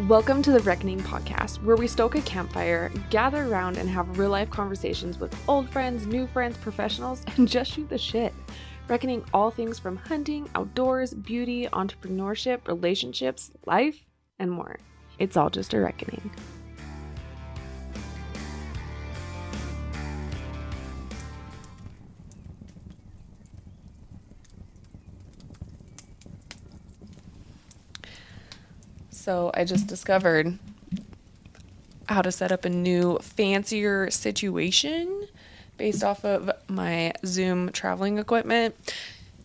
Welcome to the Reckoning podcast, where we stoke a campfire, gather around, and have real life conversations with old friends, new friends, professionals, and just shoot the shit. Reckoning all things from hunting, outdoors, beauty, entrepreneurship, relationships, life, and more. It's all just a reckoning. So I just discovered how to set up a new fancier situation based off of my Zoom traveling equipment.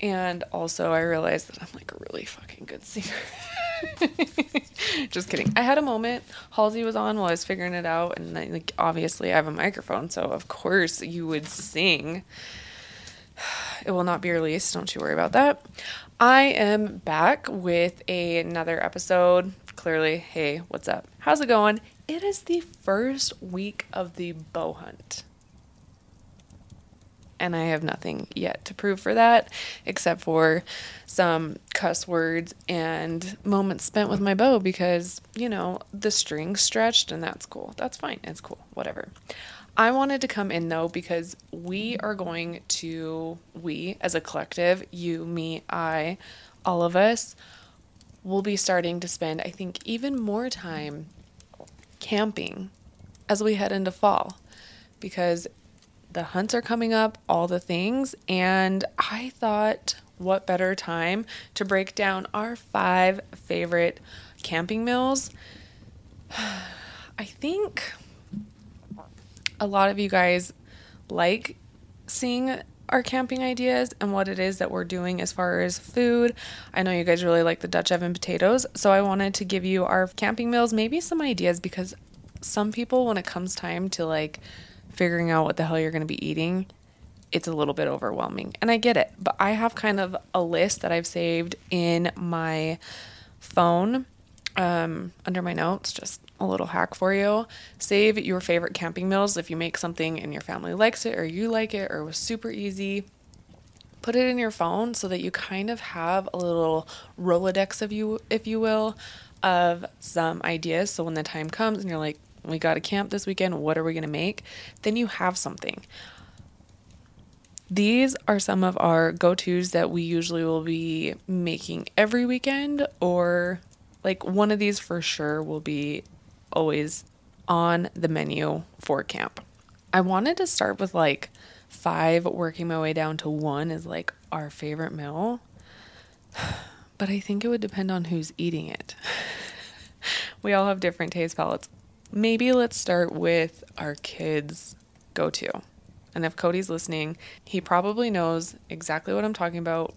And also I realized that I'm like a really fucking good singer. just kidding. I had a moment. Halsey was on while I was figuring it out, and like obviously I have a microphone, so of course you would sing. It will not be released. Don't you worry about that. I am back with a, another episode clearly, hey, what's up? How's it going? It is the first week of the bow hunt. And I have nothing yet to prove for that, except for some cuss words and moments spent with my bow because, you know, the string stretched and that's cool. That's fine. It's cool. Whatever. I wanted to come in though because we are going to, we as a collective, you, me, I, all of us, we'll be starting to spend, I think, even more time camping as we head into fall because the hunts are coming up, all the things. And I thought, what better time to break down our five favorite camping meals? I think a lot of you guys like seeing our camping ideas and what it is that we're doing as far as food. I know you guys really like the Dutch oven potatoes, so I wanted to give you our camping meals, maybe some ideas because some people, when it comes time to like figuring out what the hell you're going to be eating, it's a little bit overwhelming. And I get it, but I have kind of a list that I've saved in my phone um, under my notes, just a little hack for you. Save your favorite camping meals if you make something and your family likes it or you like it or it was super easy. Put it in your phone so that you kind of have a little Rolodex of you, if you will, of some ideas. So when the time comes and you're like, we got to camp this weekend, what are we going to make? Then you have something. These are some of our go tos that we usually will be making every weekend, or like one of these for sure will be always on the menu for camp. I wanted to start with like five, working my way down to one is like our favorite meal. But I think it would depend on who's eating it. we all have different taste palates. Maybe let's start with our kids' go to. And if Cody's listening, he probably knows exactly what I'm talking about.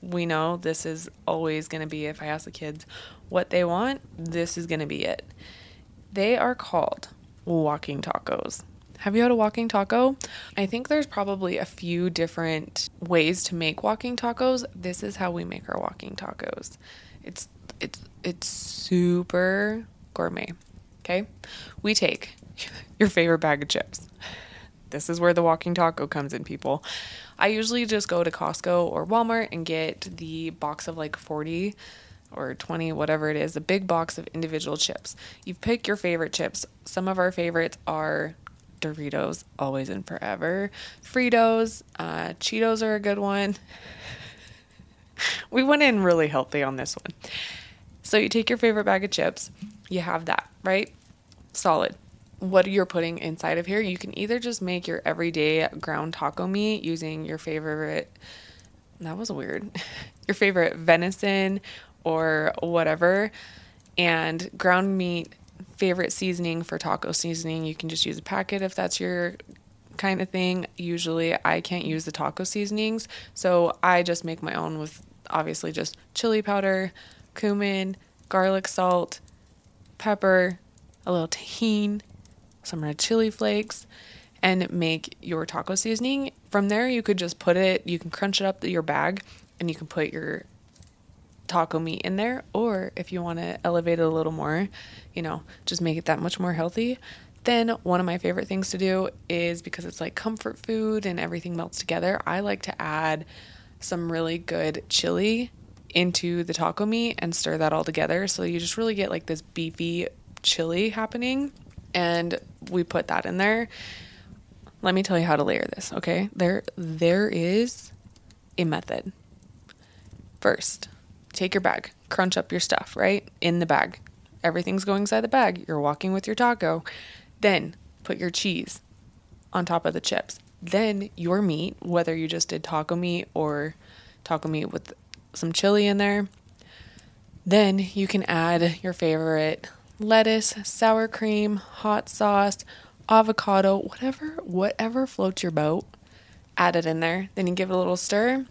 We know this is always going to be, if I ask the kids what they want, this is going to be it. They are called walking tacos. Have you had a walking taco? I think there's probably a few different ways to make walking tacos. This is how we make our walking tacos. It's it's it's super gourmet. Okay? We take your favorite bag of chips. This is where the walking taco comes in, people. I usually just go to Costco or Walmart and get the box of like 40 or 20, whatever it is, a big box of individual chips. You pick your favorite chips. Some of our favorites are Doritos, always and forever. Fritos, uh, Cheetos are a good one. we went in really healthy on this one. So you take your favorite bag of chips, you have that, right? Solid. What you're putting inside of here, you can either just make your everyday ground taco meat using your favorite, that was weird, your favorite venison or whatever. And ground meat, favorite seasoning for taco seasoning, you can just use a packet if that's your kind of thing. Usually I can't use the taco seasonings, so I just make my own with obviously just chili powder, cumin, garlic salt, pepper, a little tahini, some red chili flakes, and make your taco seasoning. From there, you could just put it, you can crunch it up your bag, and you can put your taco meat in there, or if you want to elevate it a little more, you know, just make it that much more healthy. Then, one of my favorite things to do is because it's like comfort food and everything melts together, I like to add some really good chili into the taco meat and stir that all together. So you just really get like this beefy chili happening. And we put that in there. Let me tell you how to layer this, okay? There there is a method. First, take your bag, crunch up your stuff, right? In the bag. Everything's going inside the bag. You're walking with your taco. Then put your cheese on top of the chips. Then your meat, whether you just did taco meat or taco meat with some chili in there. Then you can add your favorite lettuce, sour cream, hot sauce, avocado, whatever whatever floats your boat. Add it in there. Then you give it a little stir,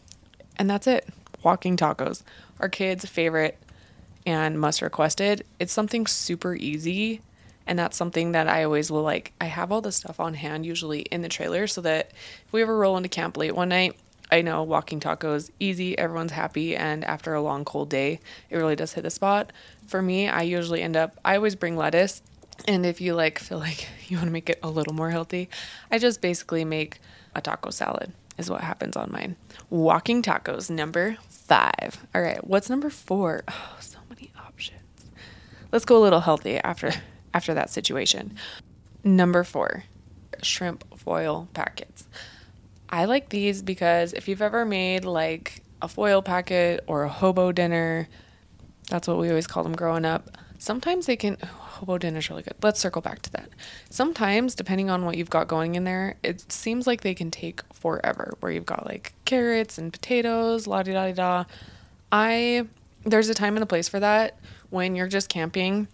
and that's it. Walking tacos. Our kids' favorite and must requested. It's something super easy and that's something that I always will like. I have all the stuff on hand usually in the trailer so that if we ever roll into camp late one night, I know walking tacos easy, everyone's happy, and after a long cold day, it really does hit the spot. For me, I usually end up I always bring lettuce, and if you like feel like you want to make it a little more healthy, I just basically make a taco salad is what happens on mine. Walking tacos number 5. All right, what's number 4? Oh, so many options. Let's go a little healthy after after that situation. Number 4, shrimp foil packets. I like these because if you've ever made like a foil packet or a hobo dinner, that's what we always called them growing up. Sometimes they can, oh, hobo dinner's really good. Let's circle back to that. Sometimes, depending on what you've got going in there, it seems like they can take forever, where you've got like carrots and potatoes, la di da di da. I, there's a time and a place for that when you're just camping.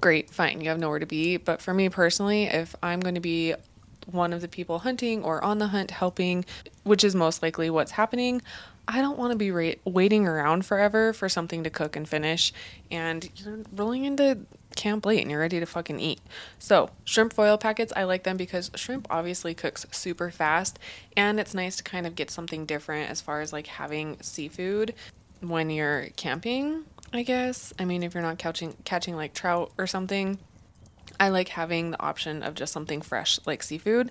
Great, fine, you have nowhere to be. But for me personally, if I'm going to be one of the people hunting or on the hunt helping, which is most likely what's happening. I don't want to be waiting around forever for something to cook and finish, and you're rolling into camp late and you're ready to fucking eat. So, shrimp foil packets, I like them because shrimp obviously cooks super fast, and it's nice to kind of get something different as far as like having seafood when you're camping, I guess. I mean, if you're not catching catching like trout or something, I like having the option of just something fresh like seafood.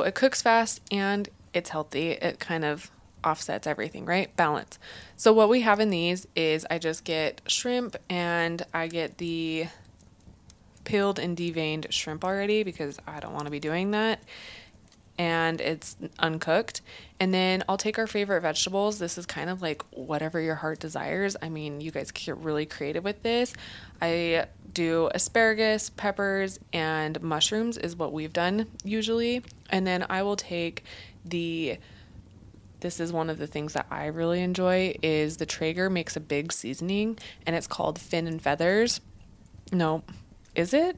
It cooks fast and it's healthy. It kind of offsets everything, right? Balance. So what we have in these is I just get shrimp and I get the peeled and deveined shrimp already because I don't want to be doing that. And it's uncooked. And then I'll take our favorite vegetables. This is kind of like whatever your heart desires. I mean, you guys get really creative with this. I do asparagus, peppers, and mushrooms, is what we've done usually. And then I will take the this is one of the things that I really enjoy is the Traeger makes a big seasoning and it's called Fin and Feathers. No, is it?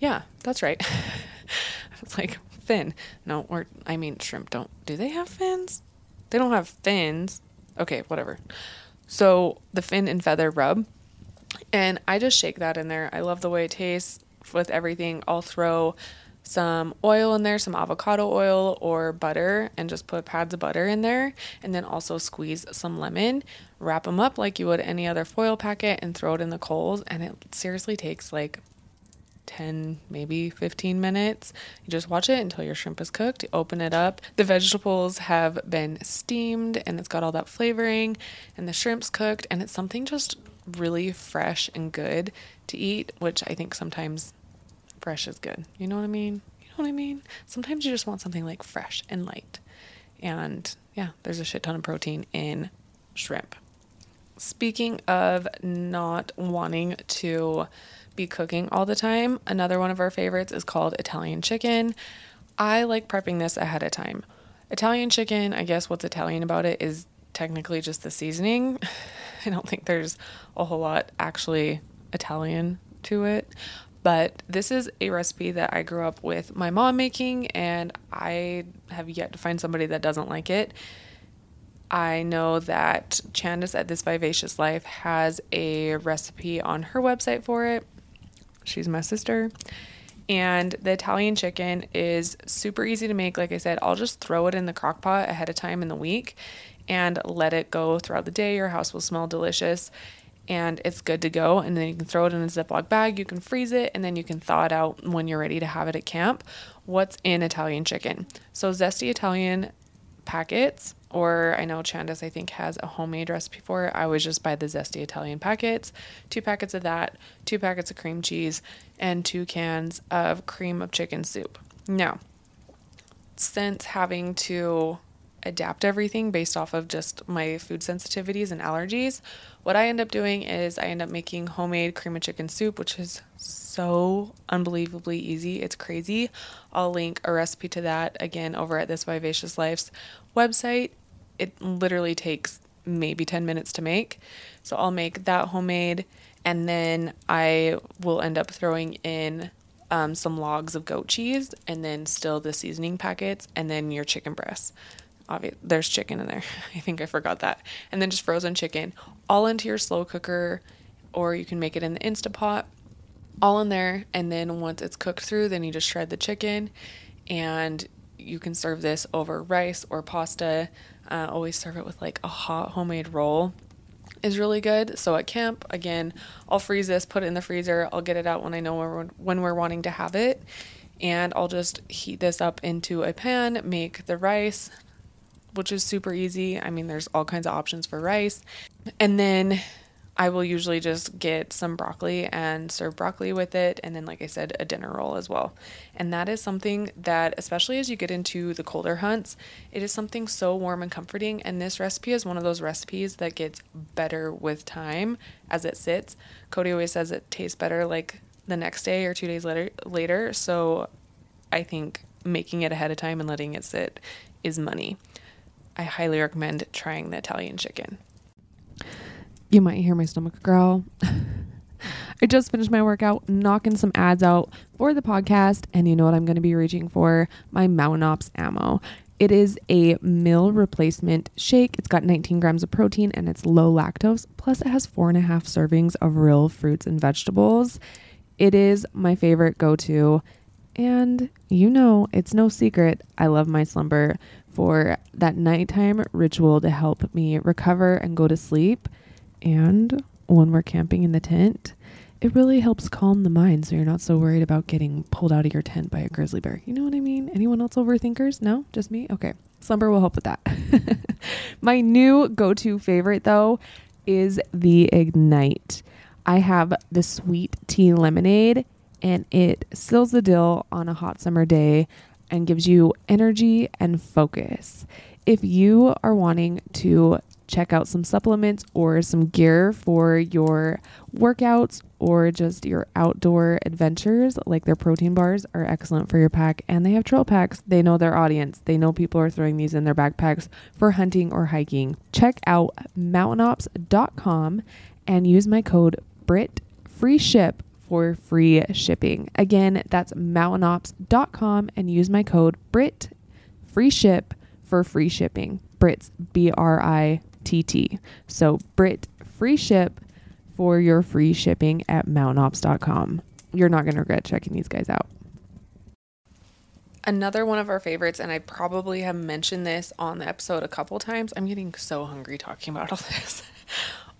Yeah, that's right. it's like fin. No, or I mean shrimp don't. Do they have fins? They don't have fins. Okay, whatever. So the fin and feather rub and I just shake that in there. I love the way it tastes with everything. I'll throw some oil in there, some avocado oil or butter, and just put pads of butter in there. And then also squeeze some lemon, wrap them up like you would any other foil packet, and throw it in the coals. And it seriously takes like 10, maybe 15 minutes. You just watch it until your shrimp is cooked. You open it up. The vegetables have been steamed and it's got all that flavoring, and the shrimp's cooked, and it's something just really fresh and good to eat, which I think sometimes fresh is good. You know what I mean? You know what I mean? Sometimes you just want something like fresh and light. And yeah, there's a shit ton of protein in shrimp. Speaking of not wanting to be cooking all the time, another one of our favorites is called Italian chicken. I like prepping this ahead of time. Italian chicken, I guess what's Italian about it is technically just the seasoning. I don't think there's a whole lot actually Italian to it. But this is a recipe that I grew up with my mom making, and I have yet to find somebody that doesn't like it. I know that Candace at This Vivacious Life has a recipe on her website for it. She's my sister. And the Italian chicken is super easy to make. Like I said, I'll just throw it in the crock pot ahead of time in the week and let it go throughout the day. Your house will smell delicious and it's good to go. And then you can throw it in a Ziploc bag, you can freeze it, and then you can thaw it out when you're ready to have it at camp. What's in Italian chicken? So, zesty Italian packets or I know Candace, I think, has a homemade recipe for it. I always just buy the zesty Italian packets, two packets of that, two packets of cream cheese, and two cans of cream of chicken soup. Now, since having to adapt everything based off of just my food sensitivities and allergies, what I end up doing is I end up making homemade cream of chicken soup, which is so unbelievably easy. It's crazy. I'll link a recipe to that again over at This Vivacious Life's website. It literally takes maybe 10 minutes to make. So I'll make that homemade and then I will end up throwing in um, some logs of goat cheese and then still the seasoning packets and then your chicken breasts. Obviously, there's chicken in there. I think I forgot that. And then just frozen chicken all into your slow cooker or you can make it in the Instapot all in there. And then once it's cooked through then you just shred the chicken and you can serve this over rice or pasta. Uh, always serve it with like a hot homemade roll. Is really good. So at camp again i'll freeze this put it in the freezer. I'll get it out when i know when we're wanting to have it. And i'll just heat this up into a pan make the rice which is super easy i mean there's all kinds of options for rice and then I will usually just get some broccoli and serve broccoli with it. And then, like I said, a dinner roll as well. And that is something that, especially as you get into the colder hunts, it is something so warm and comforting. And this recipe is one of those recipes that gets better with time as it sits. Cody always says it tastes better like the next day or two days later. later. So I think making it ahead of time and letting it sit is money. I highly recommend trying the Italian chicken. You might hear my stomach growl. I just finished my workout, knocking some ads out for the podcast, and you know what I'm going to be reaching for? My Mountain Ops ammo. It is a meal replacement shake. It's got 19 grams of protein and it's low lactose. Plus, it has four and a half servings of real fruits and vegetables. It is my favorite go to. And you know, it's no secret, I love my slumber for that nighttime ritual to help me recover and go to sleep. And when we're camping in the tent, it really helps calm the mind so you're not so worried about getting pulled out of your tent by a grizzly bear. You know what I mean? Anyone else overthinkers? No? Just me? Okay. Slumber will help with that. My new go to favorite, though, is the Ignite. I have the sweet tea lemonade, and it seals the deal on a hot summer day and gives you energy and focus. If you are wanting to check out some supplements or some gear for your workouts or just your outdoor adventures, like their protein bars are excellent for your pack. And they have trail packs. They know their audience, they know people are throwing these in their backpacks for hunting or hiking. Check out mountainops.com and use my code BRIT free ship for free shipping. Again, that's mountainops.com and use my code BRIT free ship for free shipping. Brits B R I TT. So Brit free ship for your free shipping at mountainops.com. You're not going to regret checking these guys out. Another one of our favorites, and I probably have mentioned this on the episode a couple times. I'm getting so hungry talking about all this.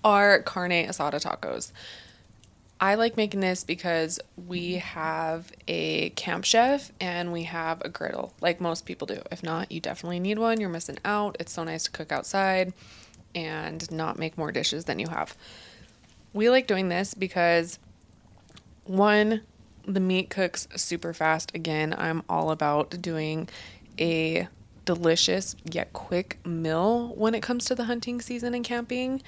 are carne asada tacos. I like making this because we have a camp chef and we have a griddle, like most people do. If not, you definitely need one. You're missing out. It's so nice to cook outside and not make more dishes than you have. We like doing this because one, the meat cooks super fast. Again, I'm all about doing a delicious yet quick meal when it comes to the hunting season and camping.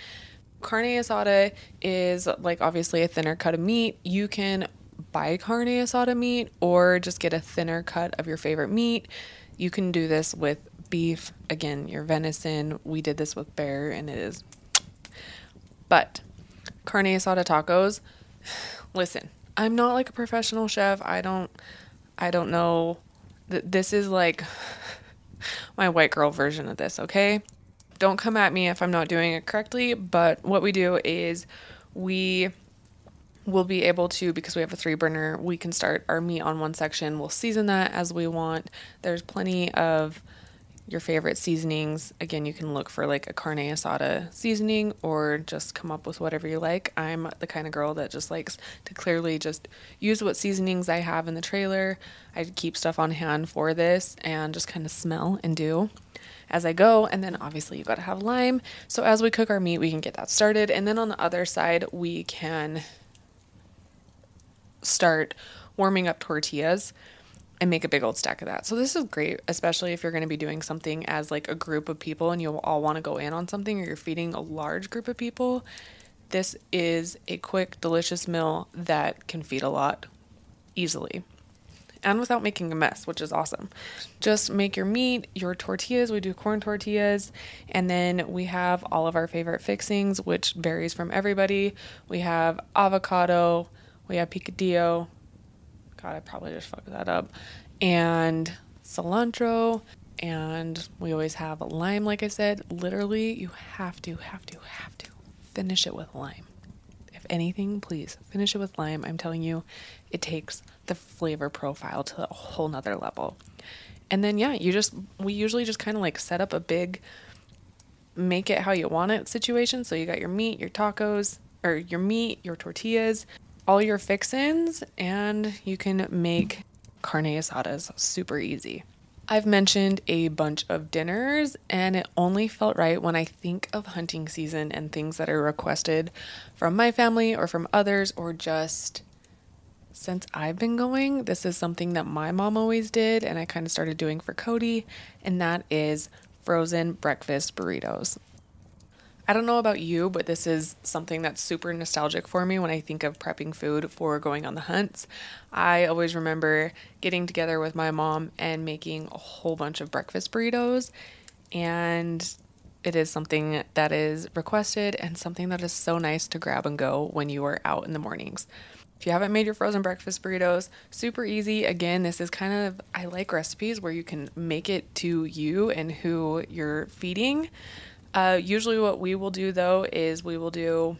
Carne asada is like obviously a thinner cut of meat. You can buy carne asada meat or just get a thinner cut of your favorite meat. You can do this with beef, again, your venison. We did this with bear and it is. But carne asada tacos, listen, I'm not like a professional chef. I don't I don't know this is like my white girl version of this, okay? Don't come at me if I'm not doing it correctly, but what we do is we will be able to because we have a three burner, we can start our meat on one section. We'll season that as we want. There's plenty of your favorite seasonings. Again, you can look for like a carne asada seasoning or just come up with whatever you like. I'm the kind of girl that just likes to clearly just use what seasonings I have in the trailer. I keep stuff on hand for this and just kind of smell and do. As I go. And then obviously you got to have lime. So as we cook our meat, we can get that started. And then on the other side, we can start warming up tortillas and make a big old stack of that. So this is great, especially if you're going to be doing something as like a group of people and you all want to go in on something or you're feeding a large group of people. This is a quick, delicious meal that can feed a lot easily and without making a mess, which is awesome. Just make your meat, your tortillas. We do corn tortillas, and then we have all of our favorite fixings, which varies from everybody. We have avocado, we have picadillo. God, I probably just fucked that up. And cilantro, and we always have lime, like I said. Literally, you have to, have to, have to finish it with lime. If anything, please finish it with lime. I'm telling you, it takes the flavor profile to a whole nother level. And then, yeah, you just, we usually just kind of like set up a big make it how you want it situation. So you got your meat, your tacos, or your meat, your tortillas, all your fixins, and you can make carne asadas super easy. I've mentioned a bunch of dinners, and it only felt right when I think of hunting season and things that are requested from my family or from others, or just since I've been going. This is something that my mom always did, and I kind of started doing for Cody, and that is frozen breakfast burritos. I don't know about you, but this is something that's super nostalgic for me when I think of prepping food for going on the hunts. I always remember getting together with my mom and making a whole bunch of breakfast burritos, and it is something that is requested and something that is so nice to grab and go when you are out in the mornings. If you haven't made your frozen breakfast burritos, super easy. Again, this is kind of, I like recipes where you can make it to you and who you're feeding. Uh, usually, what we will do though is we will do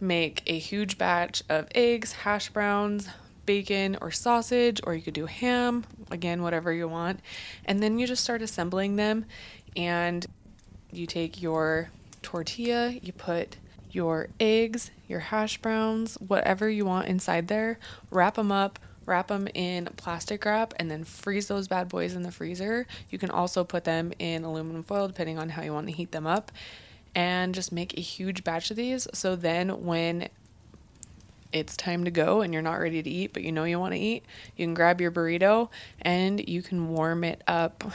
make a huge batch of eggs, hash browns, bacon, or sausage, or you could do ham, again, whatever you want. And then you just start assembling them, and you take your tortilla, you put your eggs, your hash browns, whatever you want inside there, wrap them up, wrap them in plastic wrap, and then freeze those bad boys in the freezer. You can also put them in aluminum foil depending on how you want to heat them up, and just make a huge batch of these. So then when it's time to go and you're not ready to eat, but you know you want to eat, you can grab your burrito and you can warm it up.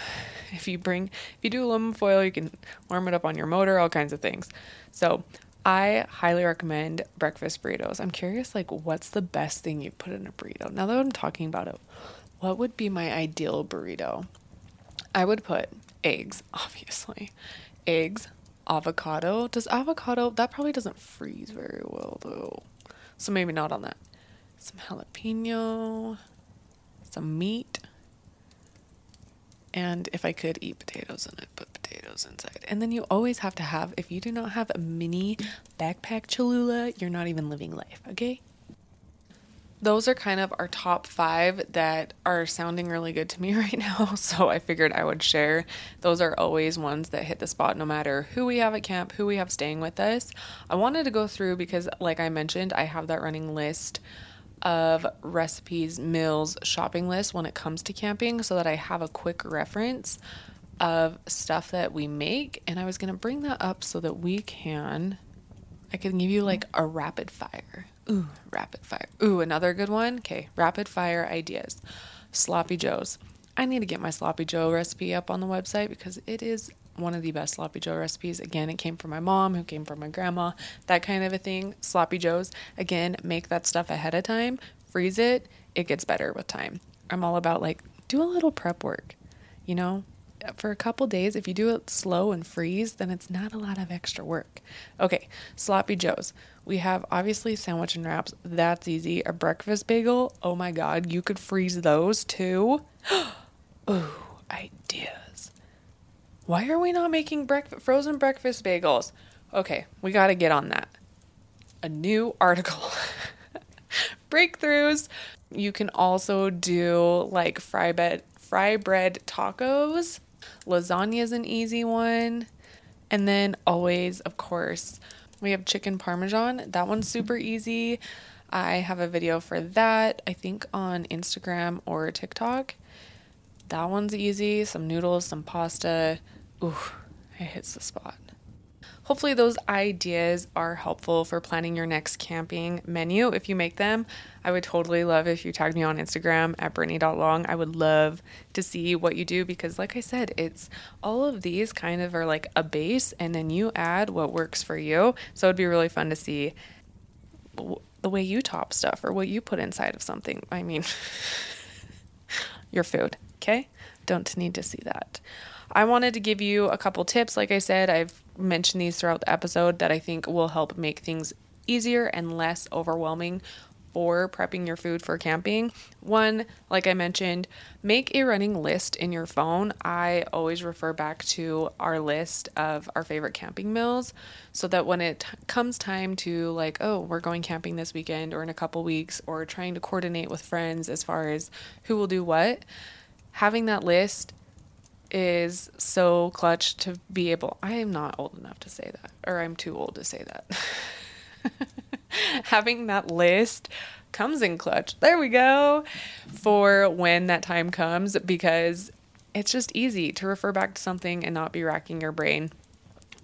If you bring, if you do aluminum foil, you can warm it up on your motor, all kinds of things. So I highly recommend breakfast burritos. I'm curious, like, what's the best thing you put in a burrito? Now that I'm talking about it, what would be my ideal burrito? I would put eggs, obviously. Eggs, avocado. Does avocado, that probably doesn't freeze very well, though. So maybe not on that. Some jalapeno, some meat, and if I could eat potatoes in it, put potatoes inside. And then you always have to have, if you do not have a mini backpack Cholula, you're not even living life, okay? Those are kind of our top five that are sounding really good to me right now. So I figured I would share. Those are always ones that hit the spot no matter who we have at camp, who we have staying with us. I wanted to go through because, like I mentioned, I have that running list of recipes, meals, shopping list when it comes to camping so that I have a quick reference of stuff that we make. And I was to bring that up so that we can, I can give you like a rapid fire. Ooh, rapid fire. Ooh, another good one. Okay, rapid fire ideas. Sloppy Joes. I need to get my Sloppy Joe recipe up on the website because it is one of the best sloppy joe recipes. Again, it came from my mom, who came from my grandma, that kind of a thing. Sloppy joes, again, make that stuff ahead of time, freeze it, it gets better with time. I'm all about like do a little prep work. You know, for a couple days, if you do it slow and freeze, then it's not a lot of extra work. Okay, sloppy joes. We have obviously sandwich and wraps. That's easy. A breakfast bagel. Oh my god, you could freeze those too. Ooh, ideas. Why are we not making breakfast, frozen breakfast bagels? Okay, we got to get on that. A new article. Breakthroughs. You can also do like fry bread, fry bread tacos. Lasagna is an easy one. And then always, of course, we have chicken parmesan. That one's super easy. I have a video for that, I think on Instagram or TikTok. That one's easy. Some noodles, some pasta. Ooh, it hits the spot. Hopefully, those ideas are helpful for planning your next camping menu. If you make them, I would totally love if you tagged me on Instagram at Brittany.long. I would love to see what you do because, like I said, it's all of these kind of are like a base, and then you add what works for you. So it'd be really fun to see the way you top stuff or what you put inside of something. I mean, your food, okay? Don't need to see that. I wanted to give you a couple tips. Like I said, I've mentioned these throughout the episode that I think will help make things easier and less overwhelming for prepping your food for camping. One, like I mentioned, make a running list in your phone. I always refer back to our list of our favorite camping meals so that when it comes time to, like, oh, we're going camping this weekend or in a couple weeks, or trying to coordinate with friends as far as who will do what, having that list is so clutch to be able I am not old enough to say that or I'm too old to say that. Having that list comes in clutch. There we go. For when that time comes because it's just easy to refer back to something and not be racking your brain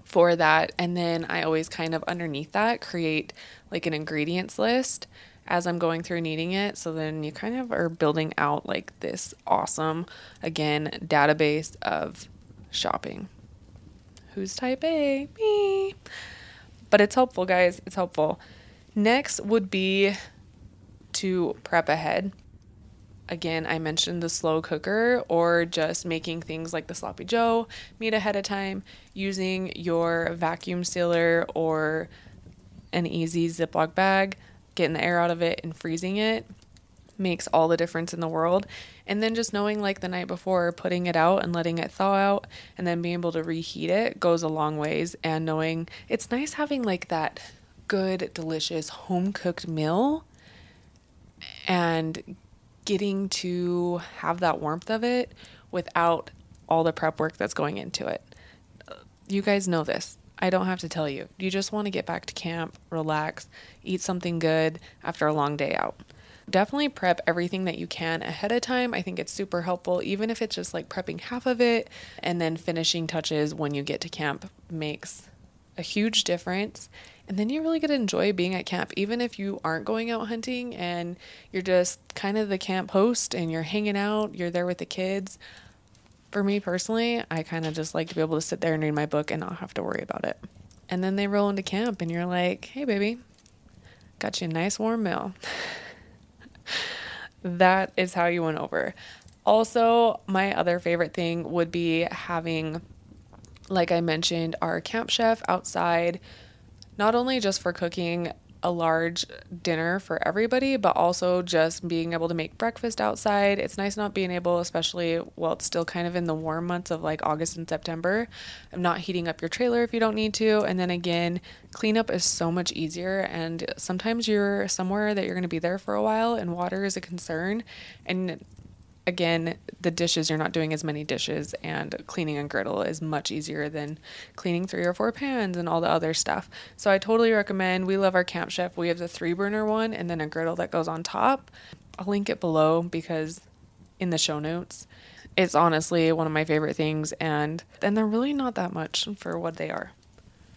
for that. And then I always kind of underneath that create like an ingredients list as I'm going through needing it. So then you kind of are building out like this awesome, again, database of shopping. Who's type A? Me. But it's helpful, guys. It's helpful. Next would be to prep ahead. Again, I mentioned the slow cooker or just making things like the sloppy joe meat ahead of time, using your vacuum sealer or an easy Ziploc bag getting the air out of it and freezing it makes all the difference in the world. And then just knowing like the night before, putting it out and letting it thaw out and then being able to reheat it goes a long ways. And knowing it's nice having like that good, delicious home cooked meal and getting to have that warmth of it without all the prep work that's going into it. You guys know this. I don't have to tell you. You just want to get back to camp, relax, eat something good after a long day out. Definitely prep everything that you can ahead of time. I think it's super helpful, even if it's just like prepping half of it and then finishing touches when you get to camp makes a huge difference. And then you really get to enjoy being at camp, even if you aren't going out hunting and you're just kind of the camp host and you're hanging out, you're there with the kids for me personally, I kind of just like to be able to sit there and read my book and not have to worry about it. And then they roll into camp and you're like, hey, baby, got you a nice warm meal. that is how you went over. Also, my other favorite thing would be having, like I mentioned, our camp chef outside, not only just for cooking a large dinner for everybody, but also just being able to make breakfast outside. It's nice not being able, especially while it's still kind of in the warm months of like August and September, of not heating up your trailer if you don't need to. And then again, cleanup is so much easier. And sometimes you're somewhere that you're going to be there for a while and water is a concern. And again, the dishes, you're not doing as many dishes, and cleaning a griddle is much easier than cleaning three or four pans and all the other stuff. So I totally recommend. We love our Camp Chef. We have the three burner one and then a griddle that goes on top. I'll link it below because in the show notes. It's honestly one of my favorite things, and and they're really not that much for what they are.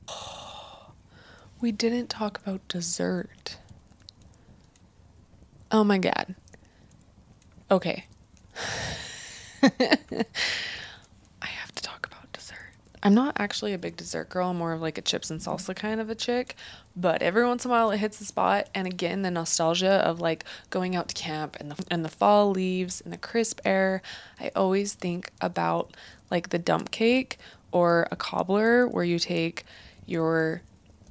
we didn't talk about dessert. Oh my god. Okay, I have to talk about dessert. I'm not actually a big dessert girl, I'm more of like a chips and salsa kind of a chick, but every once in a while it hits the spot and again the nostalgia of like going out to camp and the and the fall leaves and the crisp air. I always think about like the dump cake or a cobbler where you take your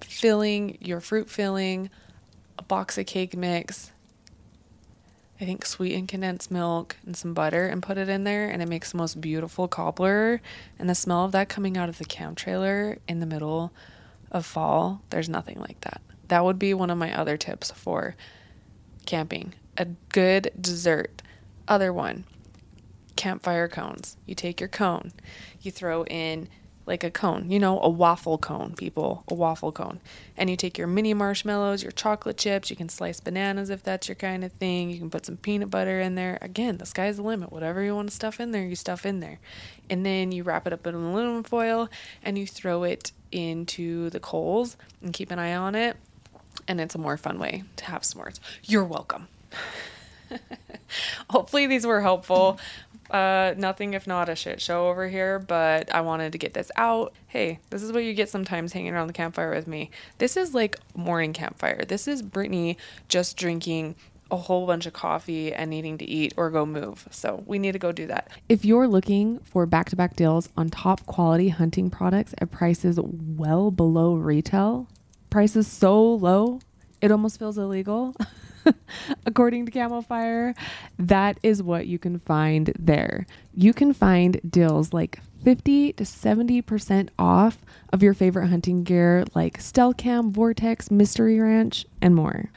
filling, your fruit filling, a box of cake mix, I think sweetened condensed milk and some butter and put it in there and it makes the most beautiful cobbler. And the smell of that coming out of the camp trailer in the middle of fall there's nothing like that. That would be one of my other tips for camping. A good dessert. Other one campfire cones. You take your cone you throw in like a cone, you know, a waffle cone, people, a waffle cone. And you take your mini marshmallows, your chocolate chips, you can slice bananas if that's your kind of thing. You can put some peanut butter in there. Again, the sky's the limit. Whatever you want to stuff in there, you stuff in there. And then you wrap it up in aluminum foil and you throw it into the coals and keep an eye on it. And it's a more fun way to have s'mores. You're welcome. Hopefully, these were helpful. Uh, nothing if not a shit show over here, but I wanted to get this out. Hey, this is what you get sometimes hanging around the campfire with me. This is like morning campfire. This is Brittany just drinking a whole bunch of coffee and needing to eat or go move. So we need to go do that. If you're looking for back to back deals on top quality hunting products at prices well below retail, prices so low, it almost feels illegal. according to CamoFire, that is what you can find there. You can find deals like 50 to 70% off of your favorite hunting gear like Stealth Cam, Vortex, Mystery Ranch, and more.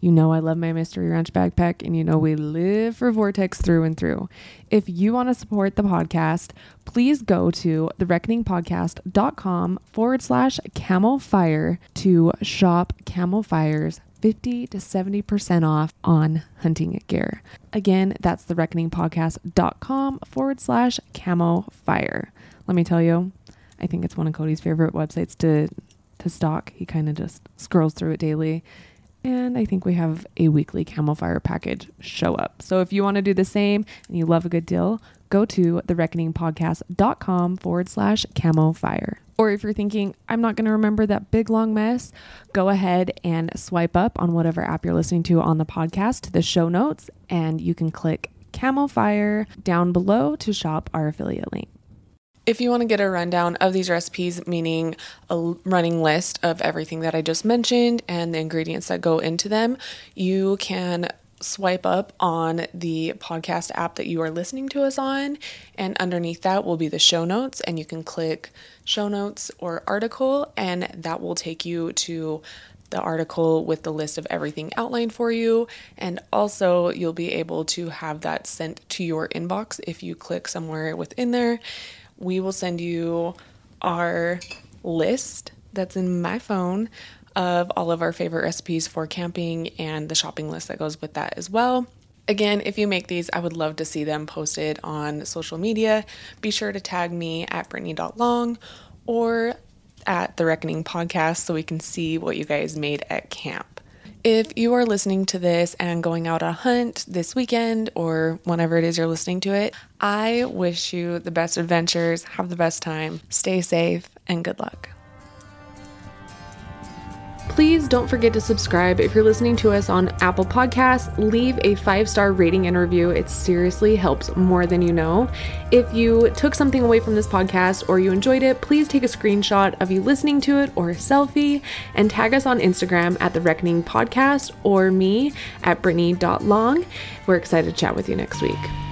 You know, I love my Mystery Ranch backpack, and you know, we live for Vortex through and through. If you want to support the podcast, please go to thereckoningpodcast.com forward slash camo fire to shop CamoFire's 50 to 70% off on hunting gear. Again, that's thereckoningpodcast.com forward slash camo fire. Let me tell you, I think it's one of Cody's favorite websites to to stock. He kind of just scrolls through it daily. And I think we have a weekly camo Fire package show up. So if you want to do the same and you love a good deal, go to thereckoningpodcast.com forward slash camo fire. Or if you're thinking, I'm not going to remember that big long mess, go ahead and swipe up on whatever app you're listening to on the podcast to the show notes, and you can click CamoFire down below to shop our affiliate link. If you want to get a rundown of these recipes, meaning a running list of everything that I just mentioned and the ingredients that go into them, you can swipe up on the podcast app that you are listening to us on, and underneath that will be the show notes, and you can click show notes or article, and that will take you to the article with the list of everything outlined for you. And also, you'll be able to have that sent to your inbox if you click somewhere within there. We will send you our list that's in my phone of all of our favorite recipes for camping and the shopping list that goes with that as well. Again, if you make these, I would love to see them posted on social media. Be sure to tag me at Brittany.long or at The Reckoning Podcast so we can see what you guys made at camp. If you are listening to this and going out on a hunt this weekend or whenever it is you're listening to it, I wish you the best adventures, have the best time, stay safe, and good luck. Please don't forget to subscribe if you're listening to us on Apple Podcasts. Leave a five star rating and review. It seriously helps more than you know. If you took something away from this podcast or you enjoyed it, please take a screenshot of you listening to it or a selfie and tag us on Instagram at The Reckoning Podcast or me at Brittany.long. We're excited to chat with you next week.